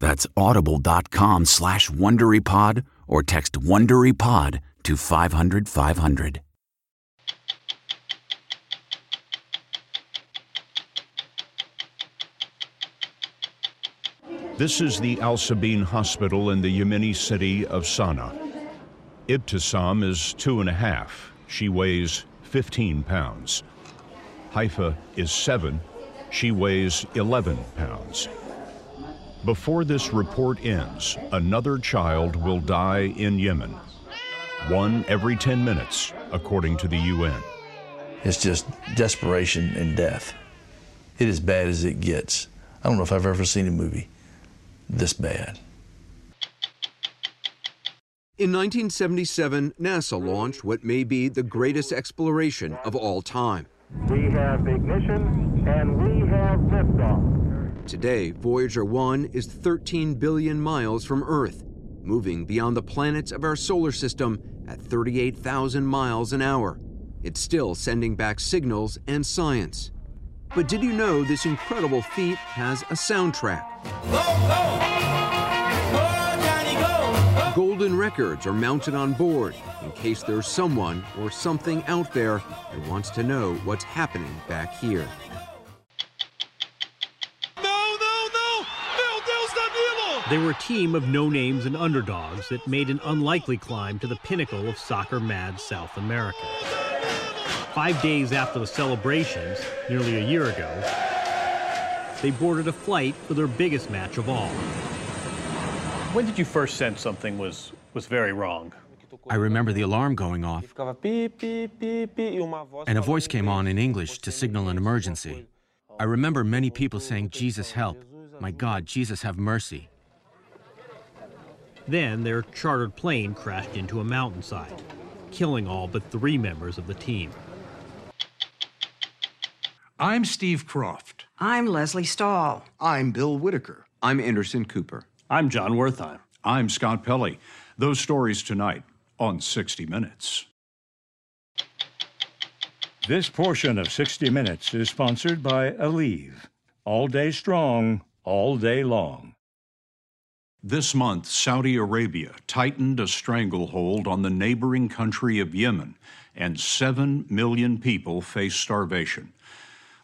That's audible.com slash WonderyPod or text WonderyPod to 500 500. This is the Al Sabeen Hospital in the Yemeni city of Sana'a. Ibtisam is two and a half. She weighs 15 pounds. Haifa is seven. She weighs 11 pounds. Before this report ends, another child will die in Yemen. One every 10 minutes, according to the UN. It's just desperation and death. It is bad as it gets. I don't know if I've ever seen a movie this bad. In 1977, NASA launched what may be the greatest exploration of all time. We have ignition and we have liftoff. Today, Voyager 1 is 13 billion miles from Earth, moving beyond the planets of our solar system at 38,000 miles an hour. It's still sending back signals and science. But did you know this incredible feat has a soundtrack? Golden records are mounted on board in case there's someone or something out there that wants to know what's happening back here. They were a team of no names and underdogs that made an unlikely climb to the pinnacle of soccer mad South America. Five days after the celebrations, nearly a year ago, they boarded a flight for their biggest match of all. When did you first sense something was, was very wrong? I remember the alarm going off, and a voice came on in English to signal an emergency. I remember many people saying, Jesus, help. My God, Jesus, have mercy. Then their chartered plane crashed into a mountainside, killing all but three members of the team. I'm Steve Kroft. I'm Leslie Stahl. I'm Bill Whitaker. I'm Anderson Cooper. I'm Jon Wertheim. I'm Scott Pelley. Those stories tonight on 60 Minutes. This portion of 60 Minutes is sponsored by Aleve. All day strong, all day long. This month, Saudi Arabia tightened a stranglehold on the neighboring country of Yemen, and 7 million people face starvation.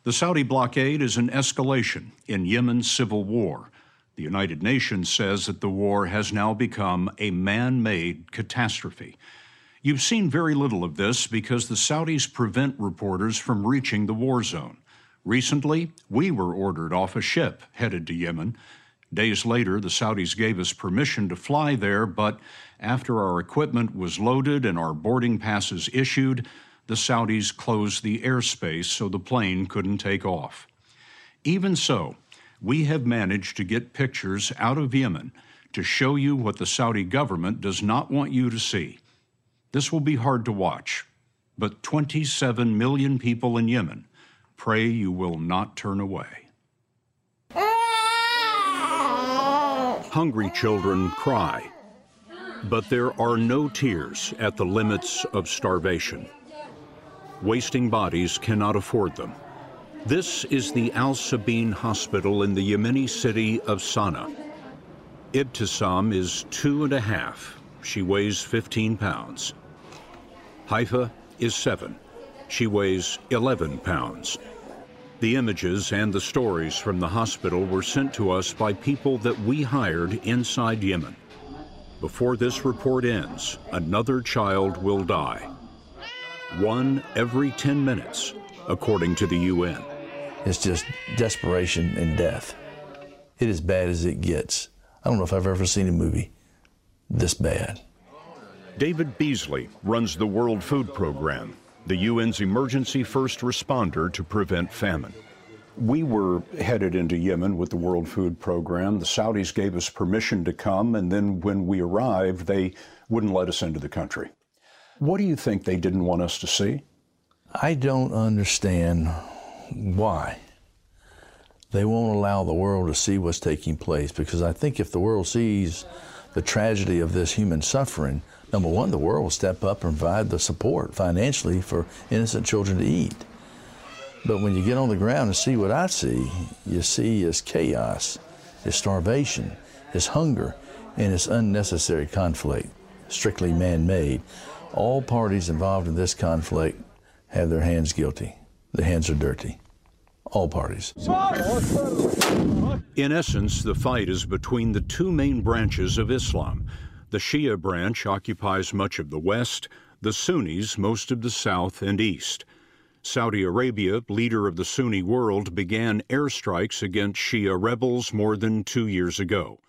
The Saudi blockade is an escalation in Yemen's civil war. The United Nations says that the war has now become a man made catastrophe. You've seen very little of this because the Saudis prevent reporters from reaching the war zone. Recently, we were ordered off a ship headed to Yemen. Days later, the Saudis gave us permission to fly there, but after our equipment was loaded and our boarding passes issued, the Saudis closed the airspace so the plane couldn't take off. Even so, we have managed to get pictures out of Yemen to show you what the Saudi government does not want you to see. This will be hard to watch, but 27 million people in Yemen pray you will not turn away. Hungry children cry, but there are no tears at the limits of starvation. Wasting bodies cannot afford them. This is the Al Sabeen Hospital in the Yemeni city of Sana'a. Ibtisam is two and a half. She weighs 15 pounds. Haifa is seven. She weighs 11 pounds. The images and the stories from the hospital were sent to us by people that we hired inside Yemen. Before this report ends, another child will die. One every 10 minutes, according to the UN. It's just desperation and death. It is bad as it gets. I don't know if I've ever seen a movie this bad. David Beasley runs the World Food Program, the UN's emergency first responder to prevent famine. We were headed into Yemen with the World Food Program. The Saudis gave us permission to come, and then when we arrived, they wouldn't let us into the country. What do you think they didn't want us to see? I don't understand why they won't allow the world to see what's taking place because I think if the world sees the tragedy of this human suffering, number one, the world will step up and provide the support financially for innocent children to eat. But when you get on the ground and see what I see, you see is chaos, is starvation, is hunger, and is unnecessary conflict, strictly man made. All parties involved in this conflict have their hands guilty. Their hands are dirty. All parties. In essence, the fight is between the two main branches of Islam. The Shia branch occupies much of the west, the Sunnis most of the south and east. Saudi Arabia, leader of the Sunni world, began airstrikes against Shia rebels more than two years ago.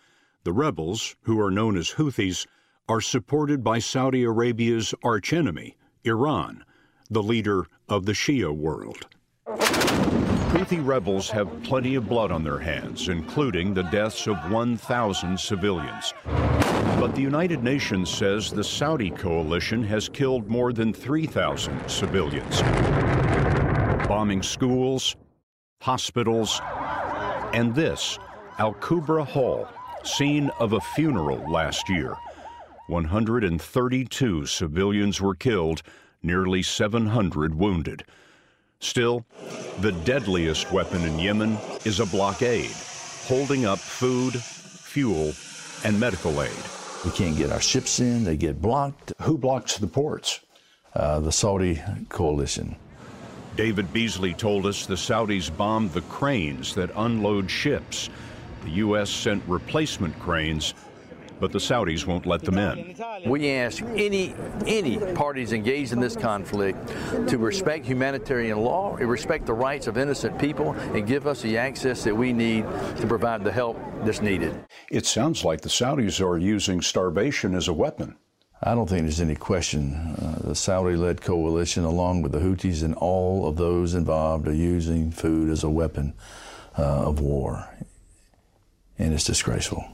The rebels, who are known as Houthis, are supported by Saudi Arabia's archenemy, Iran, the leader of the Shia world. Houthi rebels have plenty of blood on their hands, including the deaths of 1,000 civilians. But the United Nations says the Saudi coalition has killed more than 3,000 civilians, bombing schools, hospitals, and this, Al Kubra Hall, scene of a funeral last year. 132 civilians were killed, nearly 700 wounded. Still, the deadliest weapon in Yemen is a blockade, holding up food, fuel, and medical aid. We can't get our ships in, they get blocked. Who blocks the ports? Uh, the Saudi coalition. David Beasley told us the Saudis bombed the cranes that unload ships. The U.S. sent replacement cranes but the Saudis won't let them in. We ask any any parties engaged in this conflict to respect humanitarian law, respect the rights of innocent people, and give us the access that we need to provide the help that's needed. It sounds like the Saudis are using starvation as a weapon. I don't think there's any question. Uh, the Saudi led coalition, along with the Houthis and all of those involved, are using food as a weapon uh, of war. And it's disgraceful.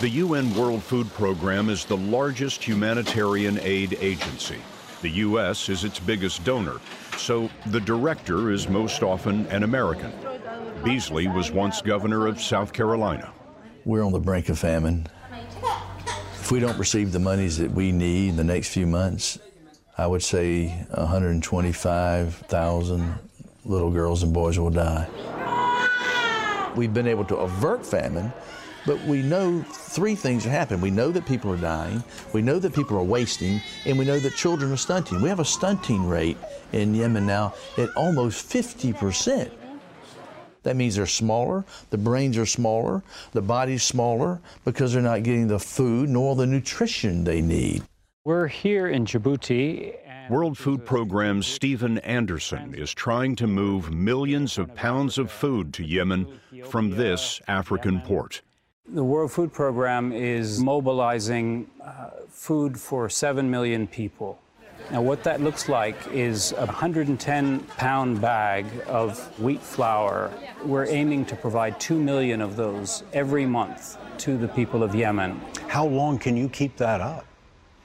The UN World Food Program is the largest humanitarian aid agency. The U.S. is its biggest donor, so the director is most often an American. Beasley was once governor of South Carolina. We're on the brink of famine. If we don't receive the monies that we need in the next few months, I would say 125,000 little girls and boys will die. We've been able to avert famine but we know three things are happening. We know that people are dying, we know that people are wasting, and we know that children are stunting. We have a stunting rate in Yemen now at almost 50%. That means they're smaller, the brains are smaller, the body's smaller because they're not getting the food nor the nutrition they need. We're here in Djibouti. World Food Program's Stephen Anderson is trying to move millions of pounds of food to Yemen from this African port. The World Food Program is mobilizing uh, food for 7 million people. Now, what that looks like is a 110 pound bag of wheat flour. We're aiming to provide 2 million of those every month to the people of Yemen. How long can you keep that up?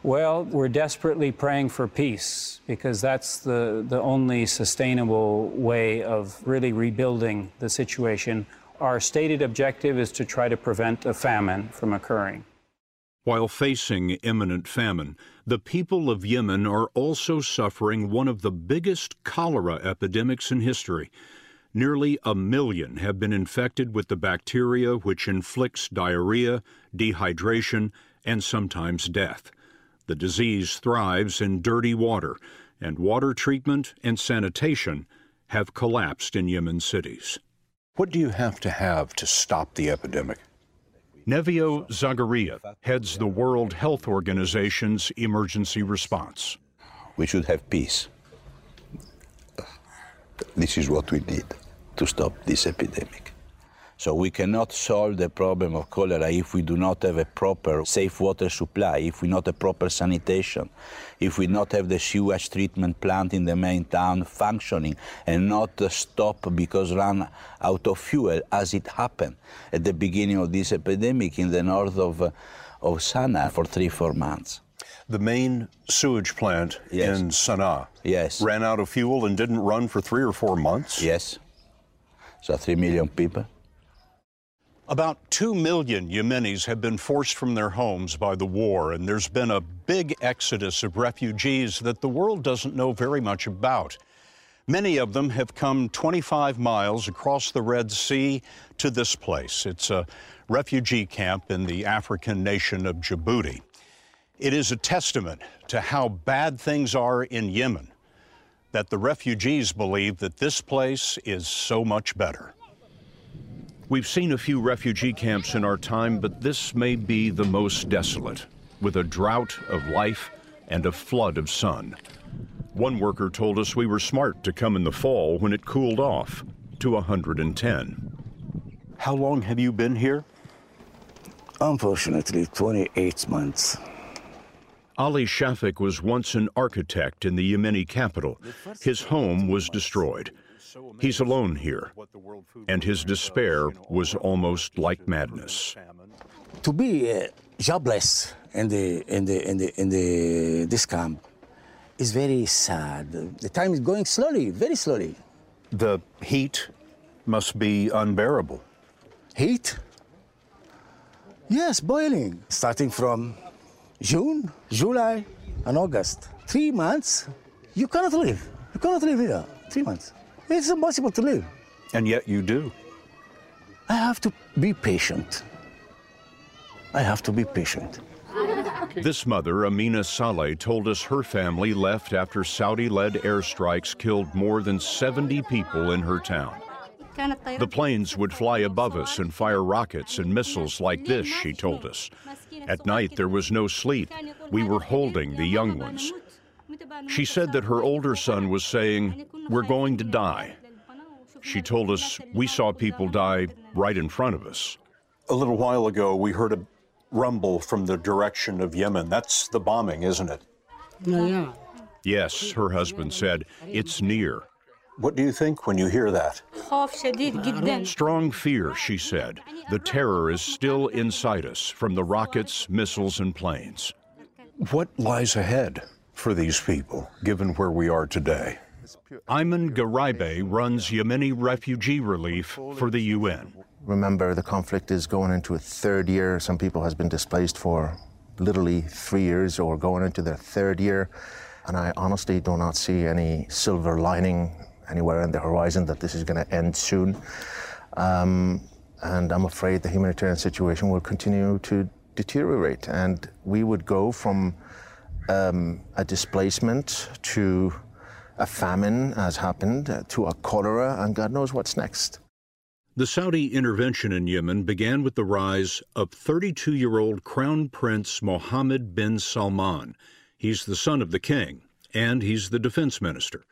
Well, we're desperately praying for peace because that's the, the only sustainable way of really rebuilding the situation. Our stated objective is to try to prevent a famine from occurring. While facing imminent famine, the people of Yemen are also suffering one of the biggest cholera epidemics in history. Nearly a million have been infected with the bacteria which inflicts diarrhea, dehydration, and sometimes death. The disease thrives in dirty water, and water treatment and sanitation have collapsed in Yemen cities. What do you have to have to stop the epidemic? Nevio Zagaria heads the World Health Organization's emergency response. We should have peace. This is what we need to stop this epidemic. So we cannot solve the problem of cholera if we do not have a proper safe water supply, if we not have proper sanitation, if we not have the sewage treatment plant in the main town functioning and not stop because run out of fuel as it happened at the beginning of this epidemic in the north of, uh, of Sana'a for three, four months. The main sewage plant Yes. in Sana'a Yes. ran out of fuel and didn't run for three or four months? Yes. So three million people. About 2 million Yemenis have been forced from their homes by the war, and there's been a big exodus of refugees that the world doesn't know very much about. Many of them have come 25 miles across the Red Sea to this place. It's a refugee camp in the African nation of Djibouti. It is a testament to how bad things are in Yemen that the refugees believe that this place is so much better. We've seen a few refugee camps in our time, but this may be the most desolate, with a drought of life and a flood of sun. One worker told us we were smart to come in the fall when it cooled off to 110. How long have you been here? Unfortunately, 28 months. Ali Shafik was once an architect in the Yemeni capital. His home was destroyed. He's alone here, and his despair was almost like madness. to be uh, jobless in the in the in the in the this camp is very sad. The time is going slowly, very slowly. The heat must be unbearable. Heat? Yes, boiling. Starting from June, July, and August. Three months, you cannot live. You cannot live here. Three months. It's impossible to live. And yet you do. I have to be patient. I have to be patient. This mother, Amina Saleh, told us her family left after Saudi led airstrikes killed more than 70 people in her town. The planes would fly above us and fire rockets and missiles like this, she told us. At night, there was no sleep. We were holding the young ones. She said that her older son was saying, We're going to die. She told us we saw people die right in front of us. A little while ago, we heard a rumble from the direction of Yemen. That's the bombing, isn't it? Yeah. Yes, her husband said, it's near. What do you think when you hear that? Strong fear, she said. The terror is still inside us from the rockets, missiles, and planes. What lies ahead? For these people, given where we are today? Ayman Gharaibeh runs Yemeni refugee relief for the UN. Remember, the conflict is going into a third year. Some people has been displaced for literally three years or going into their third year. And I honestly do not see any silver lining anywhere in the horizon that this is going to end soon. Um, and I'm afraid the humanitarian situation will continue to deteriorate. And we would go from um, a displacement to a famine, as happened, uh, to a cholera, and God knows what's next. The Saudi intervention in Yemen began with the rise of 32 year old Crown Prince Mohammed bin Salman. He's the son of the king, and he's the defense minister.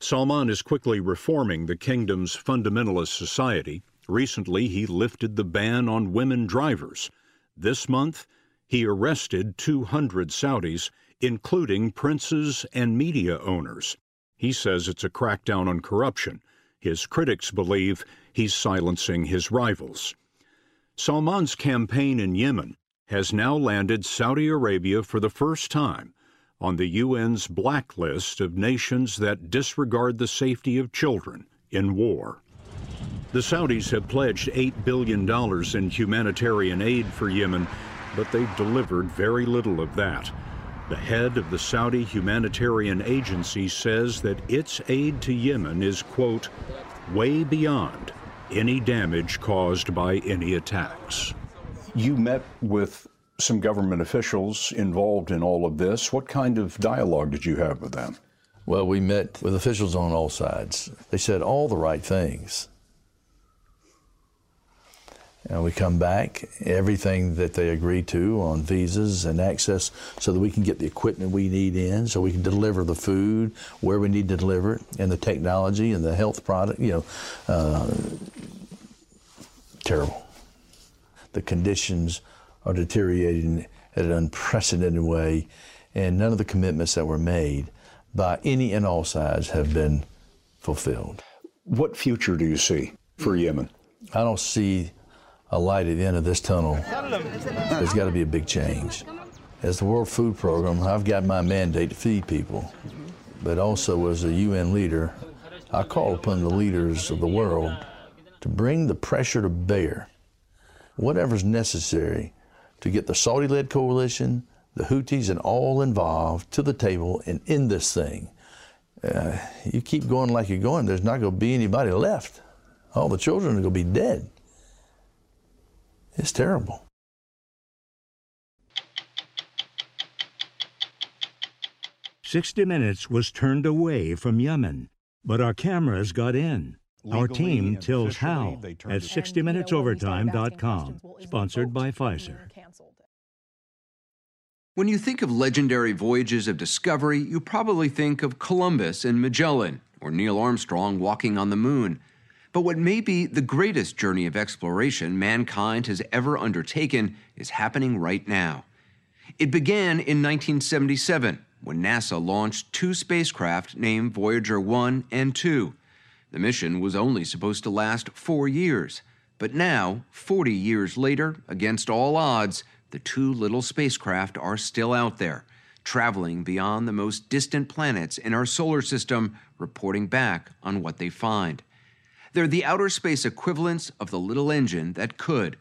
Salman is quickly reforming the kingdom's fundamentalist society. Recently, he lifted the ban on women drivers. This month, he arrested 200 Saudis, including princes and media owners. He says it's a crackdown on corruption. His critics believe he's silencing his rivals. Salman's campaign in Yemen has now landed Saudi Arabia for the first time on the UN's blacklist of nations that disregard the safety of children in war. The Saudis have pledged $8 billion in humanitarian aid for Yemen, but they've delivered very little of that. The head of the Saudi Humanitarian Agency says that its aid to Yemen is, quote, way beyond any damage caused by any attacks. You met with some government officials involved in all of this. What kind of dialogue did you have with them? Well, we met with officials on all sides. They said all the right things. And we come back, everything that they agreed to on visas and access so that we can get the equipment we need in, so we can deliver the food where we need to deliver it, and the technology and the health product, you know, uh, terrible. The conditions are deteriorating at an unprecedented way, and none of the commitments that were made by any and all sides have been fulfilled. What future do you see for Yemen? I don't see a light at the end of this tunnel. There's got to be a big change. As the World Food Program, I've got my mandate to feed people, but also as a UN leader, I call upon the leaders of the world to bring the pressure to bear, whatever's necessary to get the Saudi led coalition, the Houthis, and all involved to the table and end this thing. Uh, you keep going like you're going, there's not going to be anybody left. All the children are going to be dead. It's terrible. Sixty Minutes was turned away from Yemen, but our cameras got in. Our team tells how at 60minutesovertime.com, sponsored by Pfizer. When you think of legendary voyages of discovery, you probably think of Columbus and Magellan, or Neil Armstrong walking on the moon. But what may be the greatest journey of exploration mankind has ever undertaken is happening right now. It began in 1977 when NASA launched two spacecraft named Voyager 1 and 2. The mission was only supposed to last four years. But now, 40 years later, against all odds, the two little spacecraft are still out there, traveling beyond the most distant planets in our solar system, reporting back on what they find. They're the outer space equivalents of the little engine that could.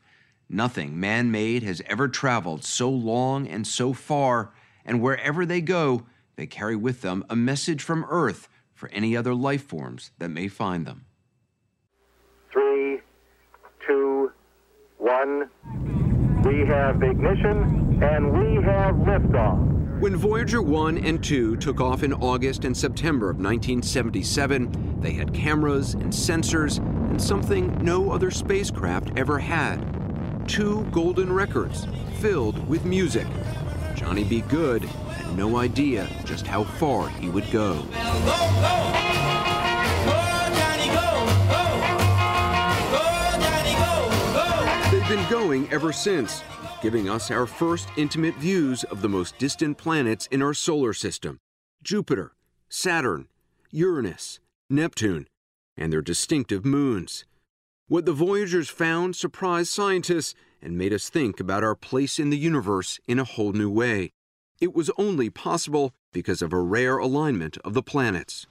Nothing man made has ever traveled so long and so far, and wherever they go, they carry with them a message from Earth for any other life forms that may find them. Three, two, one. We have ignition and we have liftoff. When Voyager 1 and 2 took off in August and September of 1977, they had cameras and sensors and something no other spacecraft ever had two golden records filled with music. Johnny B. Goode had no idea just how far he would go. They've been going ever since, giving us our first intimate views of the most distant planets in our solar system Jupiter, Saturn, Uranus, Neptune, and their distinctive moons. What the Voyagers found surprised scientists and made us think about our place in the universe in a whole new way. It was only possible because of a rare alignment of the planets.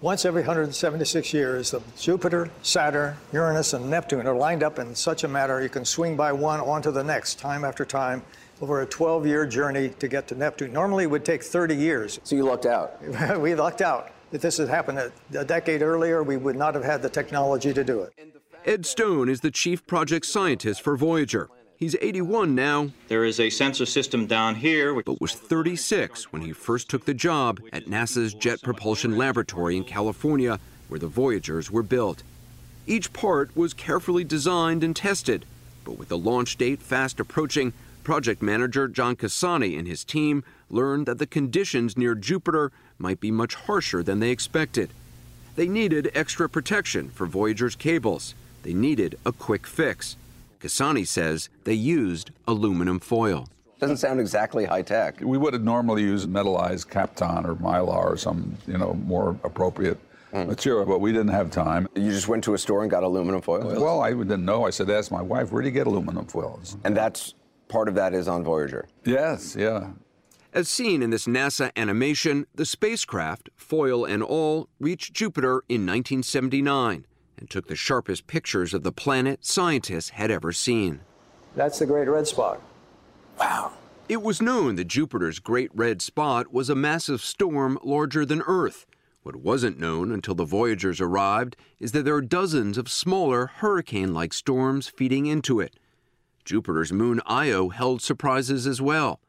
Once every 176 years, the Jupiter, Saturn, Uranus, and Neptune are lined up in such a manner you can swing by one onto the next, time after time, over a 12 year journey to get to Neptune. Normally, it would take 30 years. So you lucked out? we lucked out. If this had happened a, a decade earlier, we would not have had the technology to do it. Ed Stone is the chief project scientist for Voyager. He's 81 now. There is a sensor system down here. But was 36 when he first took the job at NASA's Jet Propulsion Laboratory in California, where the Voyagers were built. Each part was carefully designed and tested, but with the launch date fast approaching, project manager John Casani and his team learned that the conditions near Jupiter might be much harsher than they expected. They needed extra protection for Voyager's cables. They needed a quick fix. Casani says they used aluminum foil. Doesn't sound exactly high tech. We would have normally use metallized Kapton or Mylar or some, you know, more appropriate hmm. But sure, but we didn't have time. You just went to a store and got aluminum foil? Well, I didn't know. I said, ask my wife, where do you get aluminum foils? And that's part of that is on Voyager? Yes, yeah. As seen in this NASA animation, the spacecraft, foil and all, reached Jupiter in 1979 and took the sharpest pictures of the planet scientists had ever seen. That's the Great Red Spot. Wow. It was known that Jupiter's Great Red Spot was a massive storm larger than Earth. What wasn't known until the Voyagers arrived is that there are dozens of smaller hurricane like storms feeding into it. Jupiter's moon Io held surprises as well.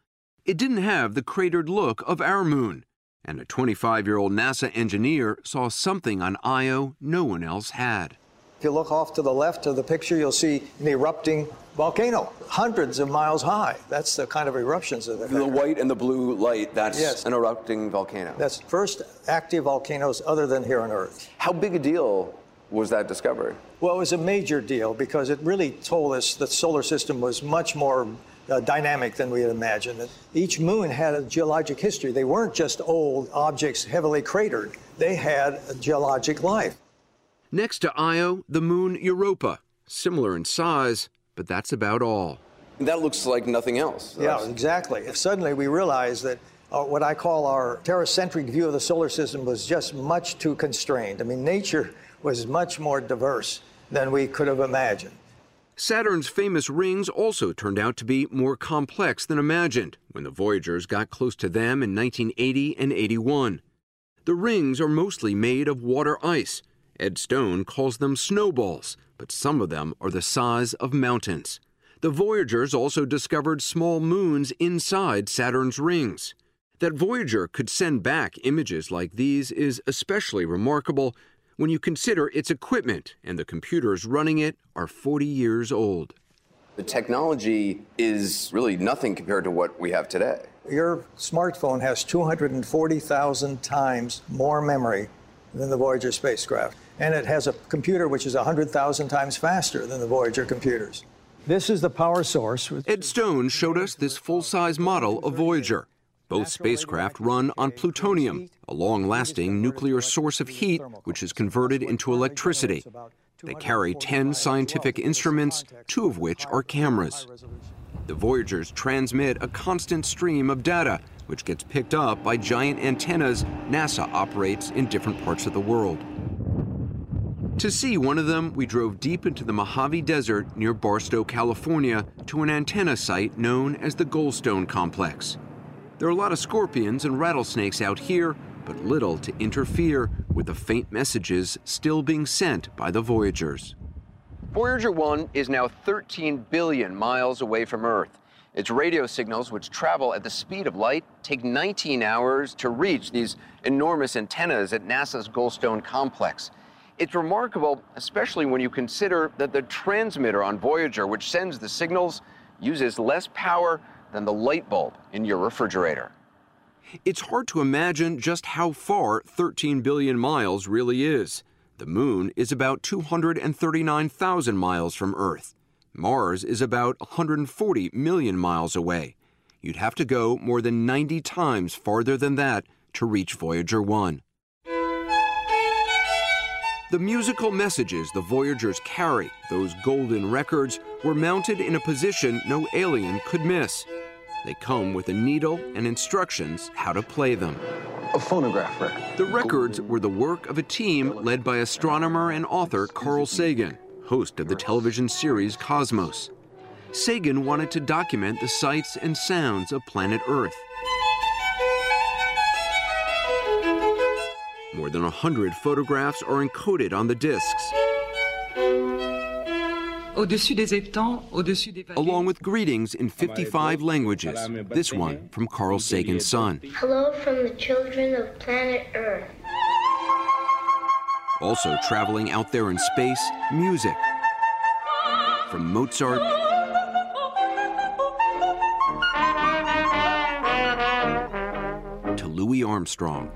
It didn't have the cratered look of our moon, and a 25 year old NASA engineer saw something on Io no one else had. If you look off to the left of the picture, you'll see an erupting volcano, hundreds of miles high. That's the kind of eruptions that The white and the blue light, that's Yes. an erupting volcano. That's first active volcanoes other than here on Earth. How big a deal was that discovery? Well, it was a major deal because it really told us that the solar system was much more uh, dynamic than we had imagined. That Each moon had a geologic history. They weren't just old objects heavily cratered, they had a geologic life. Next to Io, the moon Europa, similar in size, but that's about all. That looks like nothing else. Yeah, exactly. If suddenly we realized that uh, what I call our terracentric view of the solar system was just much too constrained. I mean, nature was much more diverse than we could have imagined. Saturn's famous rings also turned out to be more complex than imagined when the Voyagers got close to them in 1980 and 81. The rings are mostly made of water ice. Ed Stone calls them snowballs, but some of them are the size of mountains. The Voyagers also discovered small moons inside Saturn's rings. That Voyager could send back images like these is especially remarkable when you consider its equipment and the computers running it are 40 years old. The technology is really nothing compared to what we have today. Your smartphone has 240,000 times more memory than the Voyager spacecraft, and it has a computer which is 100,000 times faster than the Voyager computers. This is the power source. Ed Stone showed us this full size model of Voyager. Both spacecraft run on plutonium, a long lasting nuclear source of heat which is converted into electricity. They carry 10 scientific instruments, two of which are cameras. The Voyagers transmit a constant stream of data, which gets picked up by giant antennas NASA operates in different parts of the world. To see one of them, we drove deep into the Mojave Desert near Barstow, California, to an antenna site known as the Goldstone Complex. There are a lot of scorpions and rattlesnakes out here, but little to interfere with the faint messages still being sent by the Voyagers. Voyager 1 is now 13 billion miles away from Earth. Its radio signals, which travel at the speed of light, take 19 hours to reach these enormous antennas at NASA's Goldstone complex. It's remarkable, especially when you consider that the transmitter on Voyager, which sends the signals, uses less power than the light bulb in your refrigerator. It's hard to imagine just how far 13 billion miles really is. The moon is about 239,000 miles from Earth. Mars is about 140 million miles away. You'd have to go more than 90 times farther than that to reach Voyager 1. The musical messages the Voyagers carry, those golden records, were mounted in a position no alien could miss. They come with a needle and instructions how to play them. A phonograph record. The records were the work of a team led by astronomer and author Carl Sagan, host of the television series Cosmos. Sagan wanted to document the sights and sounds of planet Earth. More than a hundred photographs are encoded on the discs, along with greetings in 55 languages. This one from Carl Sagan's son. Hello from the children of planet Earth. Also traveling out there in space, music. From Mozart to Louis Armstrong.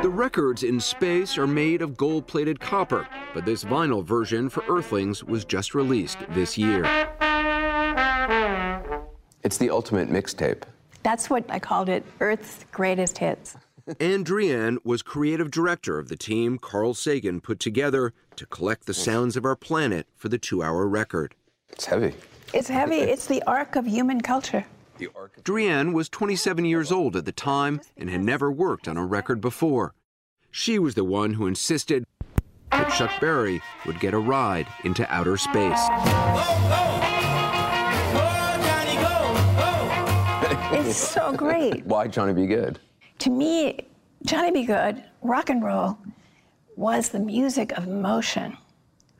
The records in space are made of gold plated copper, but this vinyl version for Earthlings was just released this year. It's the ultimate mixtape. That's what I called it Earth's greatest hits. Ann Druyan was creative director of the team Carl Sagan put together to collect the sounds of our planet for the two hour record. It's heavy. It's heavy. It's the arc of human culture. Druyan was 27 years old at the time and had never worked on a record before. She was the one who insisted that Chuck Berry would get a ride into outer space. It's so great. Why Johnny B. Goode? To me, Johnny B. Goode, rock and roll, was the music of motion,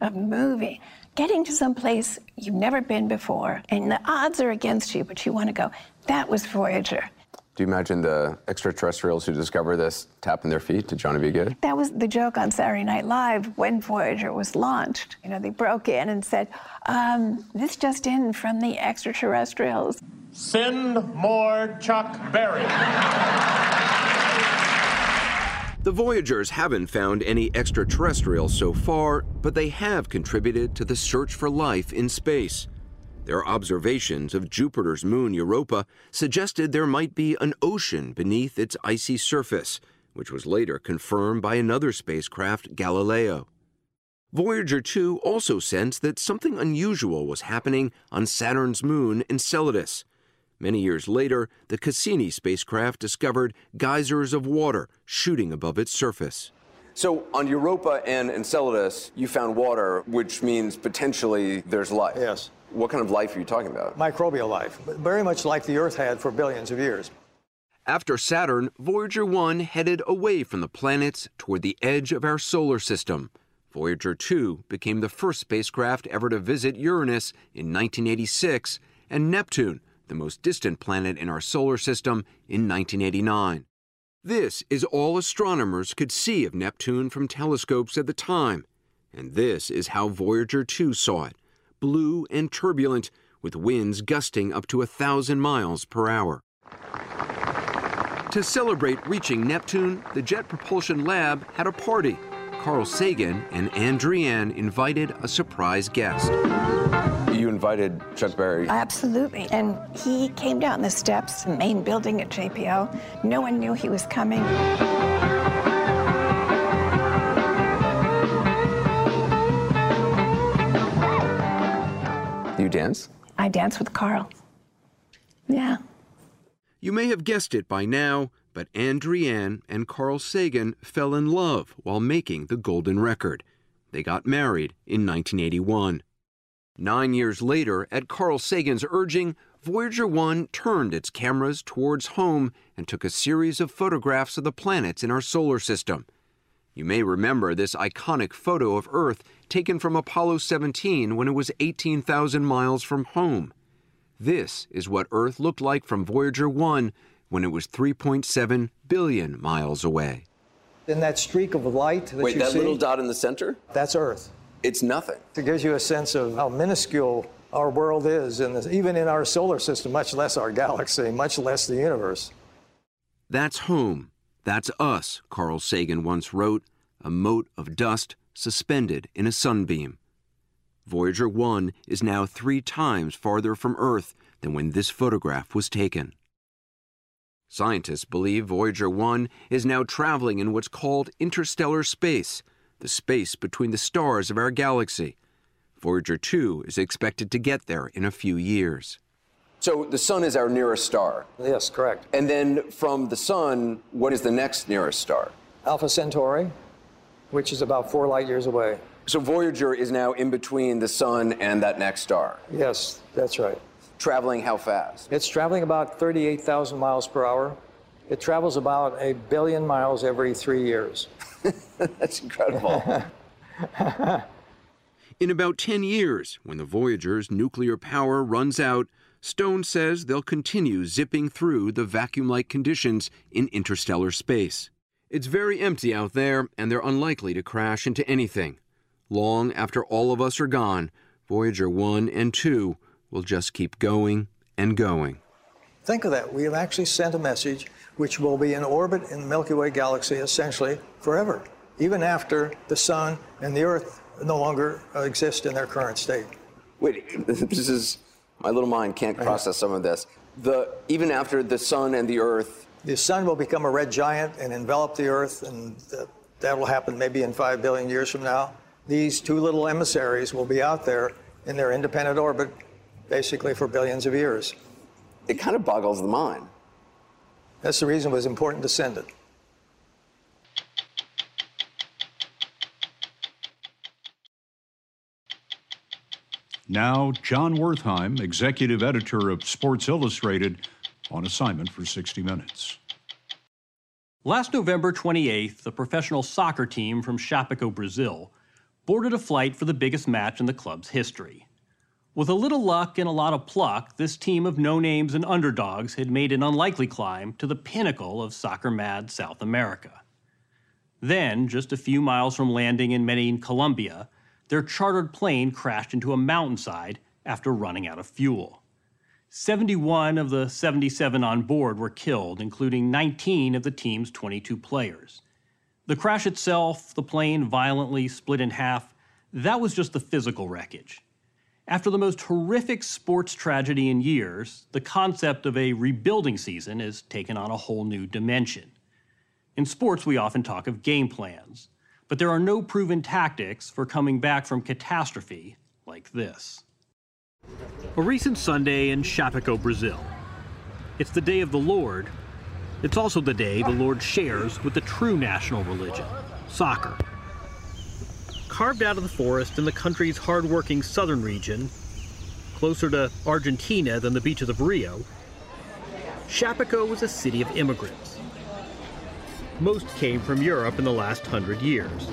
of moving, getting to some place you've never been before, and the odds are against you, but you want to go. That was Voyager. Do you imagine the extraterrestrials who discover this tapping their feet to Johnny B. Goode? That was the joke on Saturday Night Live when Voyager was launched. You know, they broke in and said, um, "This just in from the extraterrestrials." Send more Chuck Berry. The Voyagers haven't found any extraterrestrials so far, but they have contributed to the search for life in space. Their observations of Jupiter's moon Europa suggested there might be an ocean beneath its icy surface, which was later confirmed by another spacecraft, Galileo. Voyager 2 also sensed that something unusual was happening on Saturn's moon Enceladus. Many years later, the Cassini spacecraft discovered geysers of water shooting above its surface. So on Europa and Enceladus, you found water, which means potentially there's life. Yes. What kind of life are you talking about? Microbial life, very much like the Earth had for billions of years. After Saturn, Voyager 1 headed away from the planets toward the edge of our solar system. Voyager 2 became the first spacecraft ever to visit Uranus in 1986 and Neptune, the most distant planet in our solar system, in 1989. This is all astronomers could see of Neptune from telescopes at the time. And this is how Voyager 2 saw it blue and turbulent, with winds gusting up to a thousand miles per hour. To celebrate reaching Neptune, the Jet Propulsion Lab had a party. Carl Sagan and Ann Druyan invited a surprise guest. You invited Chuck Berry. Absolutely. And he came down the steps, the main building at JPL. No one knew he was coming. You dance? I dance with Carl. Yeah. You may have guessed it by now, but Ann Druyan and Carl Sagan fell in love while making the golden record. They got married in 1981. Nine years later, at Carl Sagan's urging, Voyager 1 turned its cameras towards home and took a series of photographs of the planets in our solar system. You may remember this iconic photo of Earth taken from Apollo 17 when it was 18,000 miles from home. This is what Earth looked like from Voyager 1 when it was 3.7 billion miles away. In that streak of light that Wait, you that see, little dot in the center? that's Earth. It's nothing. It gives you a sense of how minuscule our world is, and even in our solar system, much less our galaxy, much less the universe. That's home. That's us, Carl Sagan once wrote, a mote of dust suspended in a sunbeam. Voyager 1 is now three times farther from Earth than when this photograph was taken. Scientists believe Voyager 1 is now traveling in what's called interstellar space, the space between the stars of our galaxy. Voyager 2 is expected to get there in a few years. So the sun is our nearest star. Yes, correct. And then from the sun, what is the next nearest star? Alpha Centauri, which is about four light years away. So Voyager is now in between the sun and that next star. Yes, that's right. Traveling how fast? It's traveling about 38,000 miles per hour. It travels about a billion miles every three years. That's incredible. In about 10 years, when the Voyager's nuclear power runs out, Stone says they'll continue zipping through the vacuum like conditions in interstellar space. It's very empty out there, and they're unlikely to crash into anything. Long after all of us are gone, Voyager 1 and 2 will just keep going and going. Think of that. We have actually sent a message which will be in orbit in the Milky Way galaxy essentially forever, even after the Sun and the Earth no longer uh, exist in their current state. Wait, this is my little mind can't process some of this. The even after the sun and the earth the sun will become a red giant and envelop the Earth, and that will happen maybe in five billion years from now. These two little emissaries will be out there in their independent orbit basically for billions of years. It kind of boggles the mind. That's the reason it was important to send it. Now, Jon Wertheim, executive editor of Sports Illustrated, on assignment for 60 Minutes. Last November 28th, the professional soccer team from Chapeco, Brazil, boarded a flight for the biggest match in the club's history. With a little luck and a lot of pluck, this team of no names and underdogs had made an unlikely climb to the pinnacle of soccer mad South America. Then, just a few miles from landing in Medellin, Colombia, their chartered plane crashed into a mountainside after running out of fuel. 71 of the 77 on board were killed, including 19 of the team's 22 players. The crash itself, the plane violently split in half, that was just the physical wreckage. After the most horrific sports tragedy in years, the concept of a rebuilding season has taken on a whole new dimension. In sports, we often talk of game plans but there are no proven tactics for coming back from catastrophe like this. A recent Sunday in Chapeco, Brazil. It's the day of the Lord. It's also the day the Lord shares with the true national religion, soccer. Carved out of the forest in the country's hard-working southern region, closer to Argentina than the beaches of Rio, Chapeco was a city of immigrants most came from Europe in the last hundred years.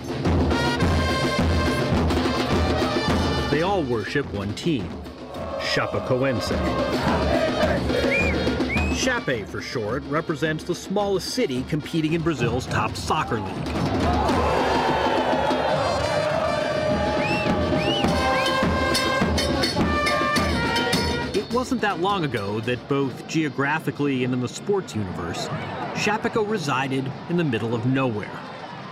They all worship one team, Chapecoense. Chape, for short, represents the smallest city competing in Brazil's top soccer league. Wasn't that long ago that both geographically and in the sports universe, Chapeco resided in the middle of nowhere.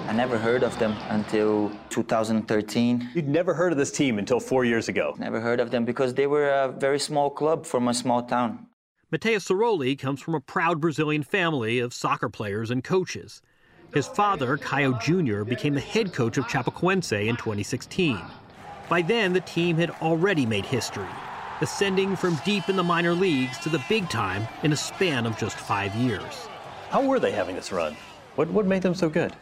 I never heard of them until 2013. You'd never heard of this team until four years ago? Never heard of them because they were a very small club from a small town. Matheus Saroli comes from a proud Brazilian family of soccer players and coaches. His father, Caio Jr., became the head coach of Chapecoense in 2016. By then, the team had already made history, ascending from deep in the minor leagues to the big time in a span of just five years. How were they having this run? What, what made them so good?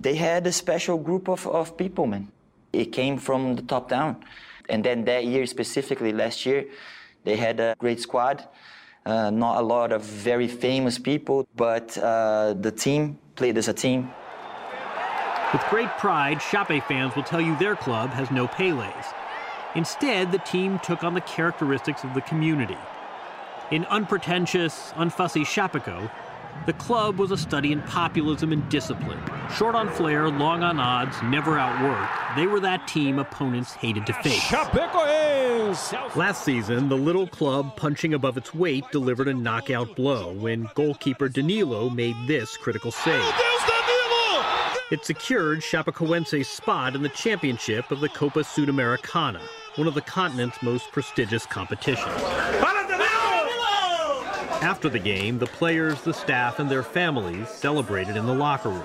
They had a special group of, of people, man. It came from the top down. And then that year, specifically last year, they had a great squad. Uh, not a lot of very famous people, but uh, the team played as a team. With great pride, Chape fans will tell you their club has no Peles. Instead, the team took on the characteristics of the community. In unpretentious, unfussy Chapeco, the club was a study in populism and discipline. Short on flair, long on odds, never outworked, they were that team opponents hated to face. Last season, the little club punching above its weight delivered a knockout blow when goalkeeper Danilo made this critical save. It secured Chapecoense's spot in the championship of the Copa Sudamericana, one of the continent's most prestigious competitions. After the game, the players, the staff, and their families celebrated in the locker room.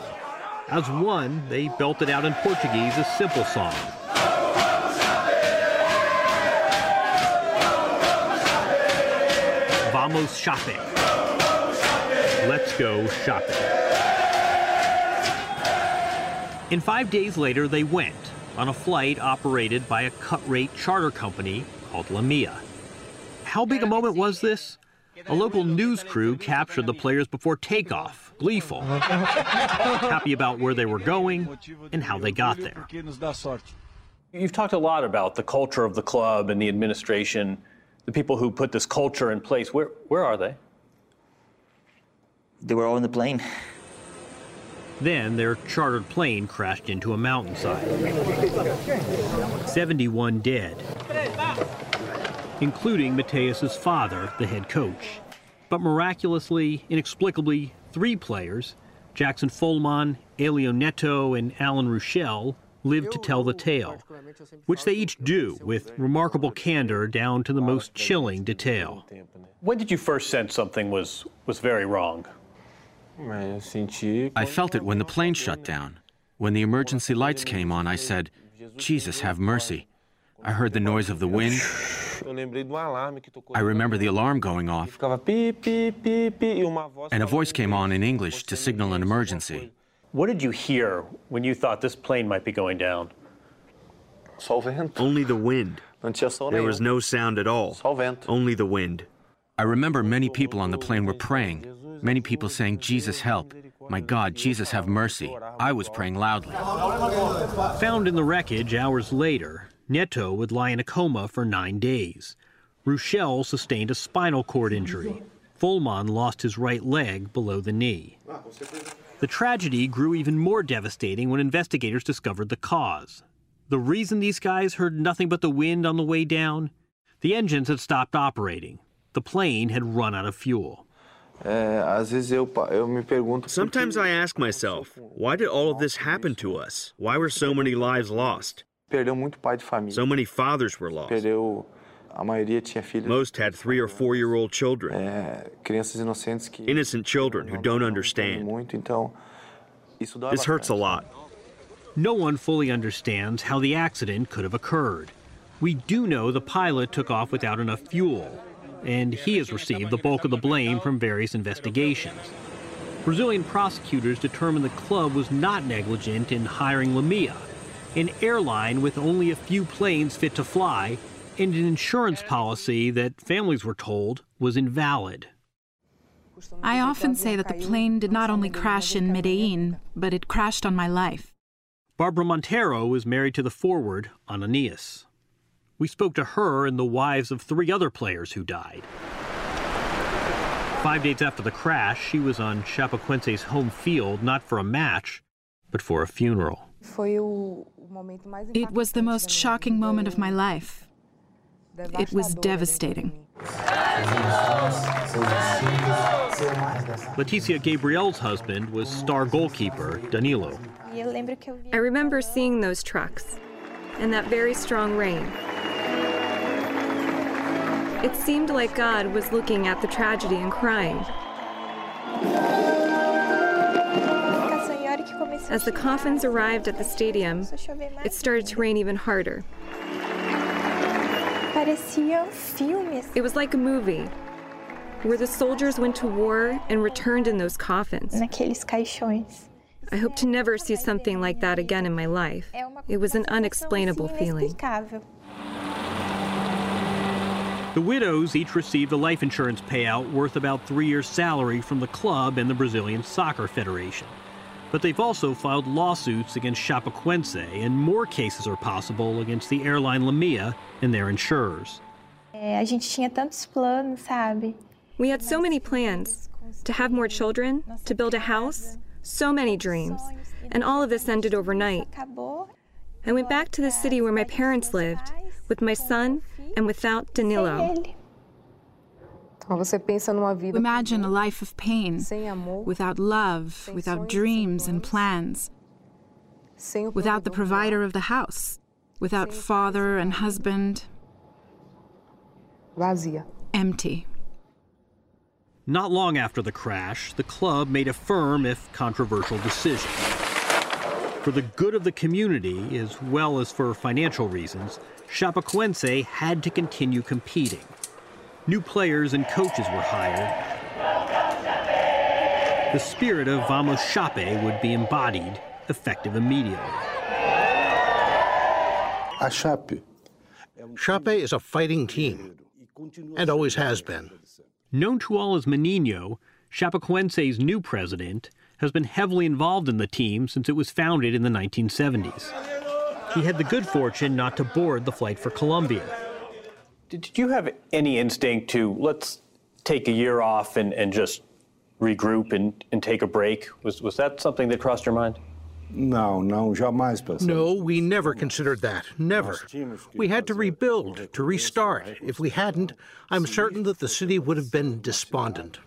As one, they belted out in Portuguese a simple song. Vamos shopping. Let's go shopping. And five days later, they went on a flight operated by a cut-rate charter company called LaMia. How big a moment was this? A local news crew captured the players before takeoff, gleeful, happy about where they were going and how they got there. You've talked a lot about the culture of the club and the administration, the people who put this culture in place. Where, where are they? They were all in the plane. Then their chartered plane crashed into a mountainside. 71 dead, including Mateus's father, the head coach. But miraculously, inexplicably, three players, Jackson Follmann, Hélio Neto, and Alan Ruschel, lived to tell the tale, which they each do with remarkable candor down to the most chilling detail. When did you first sense something was, was very wrong? I felt it when the plane shut down. When the emergency lights came on, I said, Jesus, have mercy. I heard the noise of the wind. I remember the alarm going off. And a voice came on in English to signal an emergency. What did you hear when you thought this plane might be going down? Only the wind. There was no sound at all. Only the wind. I remember many people on the plane were praying. Many people saying, Jesus, help. My God, Jesus, have mercy. I was praying loudly. Found in the wreckage hours later, Neto would lie in a coma for nine days. Ruschel sustained a spinal cord injury. Follmann lost his right leg below the knee. The tragedy grew even more devastating when investigators discovered the cause. The reason these guys heard nothing but the wind on the way down? The engines had stopped operating. The plane had run out of fuel. Sometimes I ask myself, why did all of this happen to us? Why were so many lives lost? So many fathers were lost. Most had three or four year old children. Innocent children who don't understand. This hurts a lot. No one fully understands how the accident could have occurred. We do know the pilot took off without enough fuel, and he has received the bulk of the blame from various investigations. Brazilian prosecutors determined the club was not negligent in hiring LaMia, an airline with only a few planes fit to fly, and an insurance policy that families were told was invalid. I often say that the plane did not only crash in Medellin, but it crashed on my life. Barbara Montero is married to the forward, Ananias. We spoke to her and the wives of three other players who died. Five days after the crash, she was on Chapecoense's home field not for a match, but for a funeral. It was the most shocking moment of my life. It was devastating. Leticia Gabriel's husband was star goalkeeper Danilo. I remember seeing those trucks and that very strong rain. It seemed like God was looking at the tragedy and crying. As the coffins arrived at the stadium, it started to rain even harder. It was like a movie where the soldiers went to war and returned in those coffins. I hope to never see something like that again in my life. It was an unexplainable feeling. The widows each received a life insurance payout worth about three years' salary from the club and the Brazilian Soccer Federation. But they've also filed lawsuits against Chapecoense, and more cases are possible against the airline LaMia and their insurers. We had so many plans to have more children, to build a house, so many dreams, and all of this ended overnight. I went back to the city where my parents lived, with my son and without Danilo. Imagine a life of pain, without love, without dreams and plans, without the provider of the house, without father and husband. Empty. Not long after the crash, the club made a firm, if controversial, decision. For the good of the community, as well as for financial reasons, Chapecoense had to continue competing. New players and coaches were hired. The spirit of Vamos Chape would be embodied, effective immediately. A Chape. Chape is a fighting team, and always has been. Known to all as Maninho, Chapecoense's new president has been heavily involved in the team since it was founded in the 1970s. He had the good fortune not to board the flight for Colombia. Did you have any instinct to let's take a year off and, and just regroup and, and take a break? Was, was that something that crossed your mind? No, no, jamais pensé. No, we never considered that. Never. We had to rebuild, to restart. If we hadn't, I'm certain that the city would have been despondent.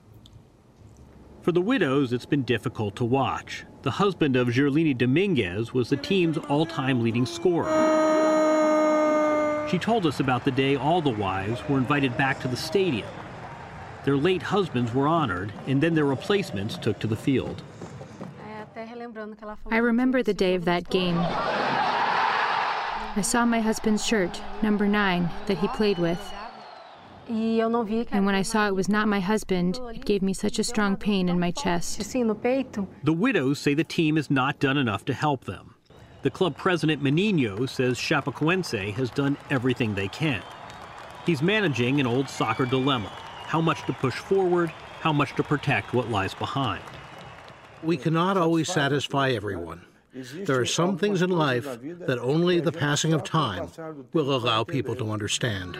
For the widows, it's been difficult to watch. The husband of Gerlini Dominguez was the team's all time leading scorer. She told us about the day all the wives were invited back to the stadium. Their late husbands were honored, and then their replacements took to the field. I remember the day of that game. I saw my husband's shirt, number nine, that he played with. And when I saw it was not my husband, it gave me such a strong pain in my chest. The widows say the team has not done enough to help them. The club president Maninho says Chapecoense has done everything they can. He's managing an old soccer dilemma how much to push forward, how much to protect what lies behind. We cannot always satisfy everyone. There are some things in life that only the passing of time will allow people to understand.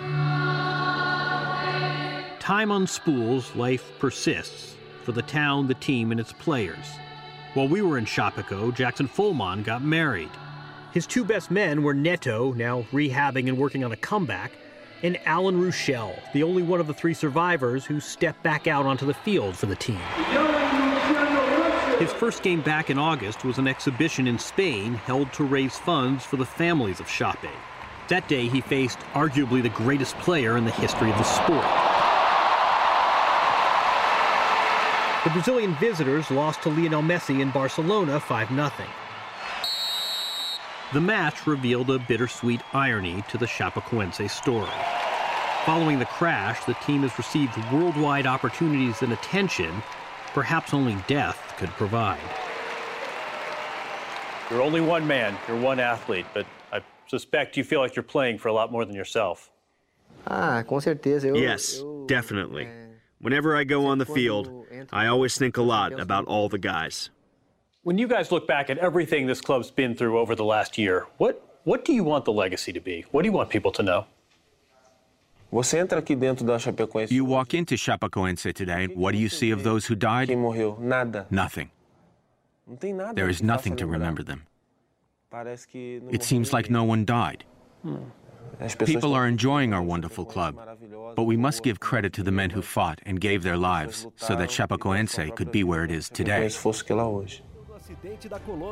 Time on spools, life persists for the town, the team, and its players. While we were in Chapeco, Jackson Follmann got married. His two best men were Neto, now rehabbing and working on a comeback, and Alan Ruschel, the only one of the three survivors who stepped back out onto the field for the team. His first game back in August was an exhibition in Spain held to raise funds for the families of Chape. That day, he faced arguably the greatest player in the history of the sport. The Brazilian visitors lost to Lionel Messi in Barcelona 5 0. The match revealed a bittersweet irony to the Chapecoense story. Following the crash, the team has received worldwide opportunities and attention perhaps only death could provide. You're only one man, you're one athlete, but I suspect you feel like you're playing for a lot more than yourself. Ah, com certeza. Yes, definitely. Whenever I go on the field, I always think a lot about all the guys. When you guys look back at everything this club's been through over the last year, what, what do you want the legacy to be? What do you want people to know? Você entra aqui dentro da Chapecoense. You walk into Chapecoense today, what do you see of those who died? Quem? Nada. Nothing. There is nothing to remember them. It seems like no one died. Hmm. People are enjoying our wonderful club, but we must give credit to the men who fought and gave their lives so that Chapecoense could be where it is today.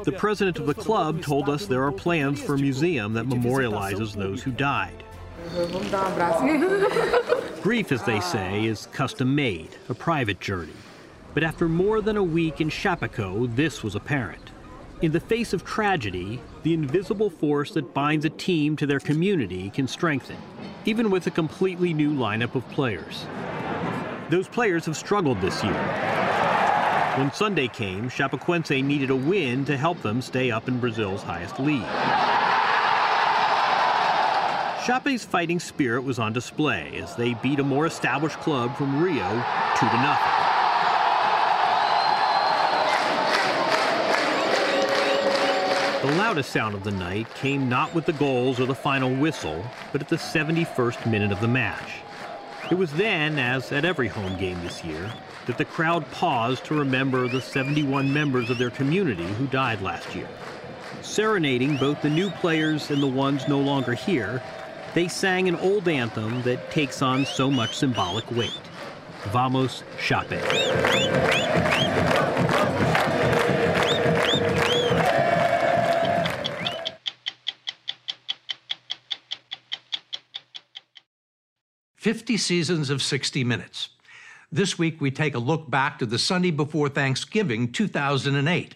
The president of the club told us there are plans for a museum that memorializes those who died. Grief, as they say, is custom made, a private journey. But after more than a week in Chapeco, this was apparent. In the face of tragedy, the invisible force that binds a team to their community can strengthen, even with a completely new lineup of players. Those players have struggled this year. When Sunday came, Chapecoense needed a win to help them stay up in Brazil's highest league. Chape's fighting spirit was on display as they beat a more established club from Rio 2 to nothing. The loudest sound of the night came not with the goals or the final whistle, but at the 71st minute of the match. It was then, as at every home game this year, that the crowd paused to remember the 71 members of their community who died last year. Serenading both the new players and the ones no longer here, they sang an old anthem that takes on so much symbolic weight. Vamos Chape. Fifty seasons of 60 Minutes. This week, we take a look back to the Sunday before Thanksgiving 2008.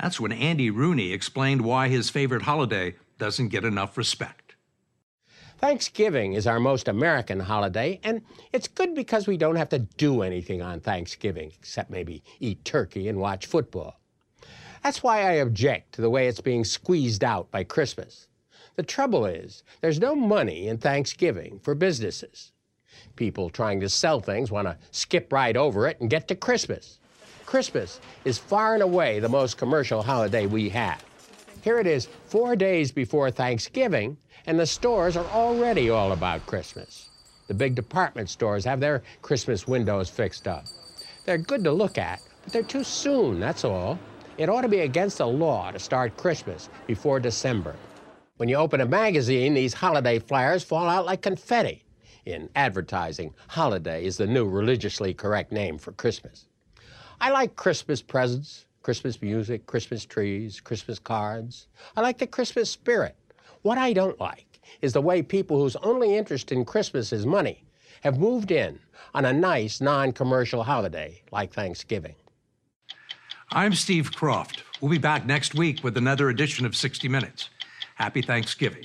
That's when Andy Rooney explained why his favorite holiday doesn't get enough respect. Thanksgiving is our most American holiday, and it's good because we don't have to do anything on Thanksgiving except maybe eat turkey and watch football. That's why I object to the way it's being squeezed out by Christmas. The trouble is, there's no money in Thanksgiving for businesses. People trying to sell things want to skip right over it and get to Christmas. Christmas is far and away the most commercial holiday we have. Here it is, four days before Thanksgiving, and the stores are already all about Christmas. The big department stores have their Christmas windows fixed up. They're good to look at, but they're too soon, that's all. It ought to be against the law to start Christmas before December. When you open a magazine, these holiday flyers fall out like confetti. In advertising, holiday is the new religiously correct name for Christmas. I like Christmas presents, Christmas music, Christmas trees, Christmas cards. I like the Christmas spirit. What I don't like is the way people whose only interest in Christmas is money have moved in on a nice non commercial holiday like Thanksgiving. I'm Steve Kroft. We'll be back next week with another edition of 60 Minutes. Happy Thanksgiving.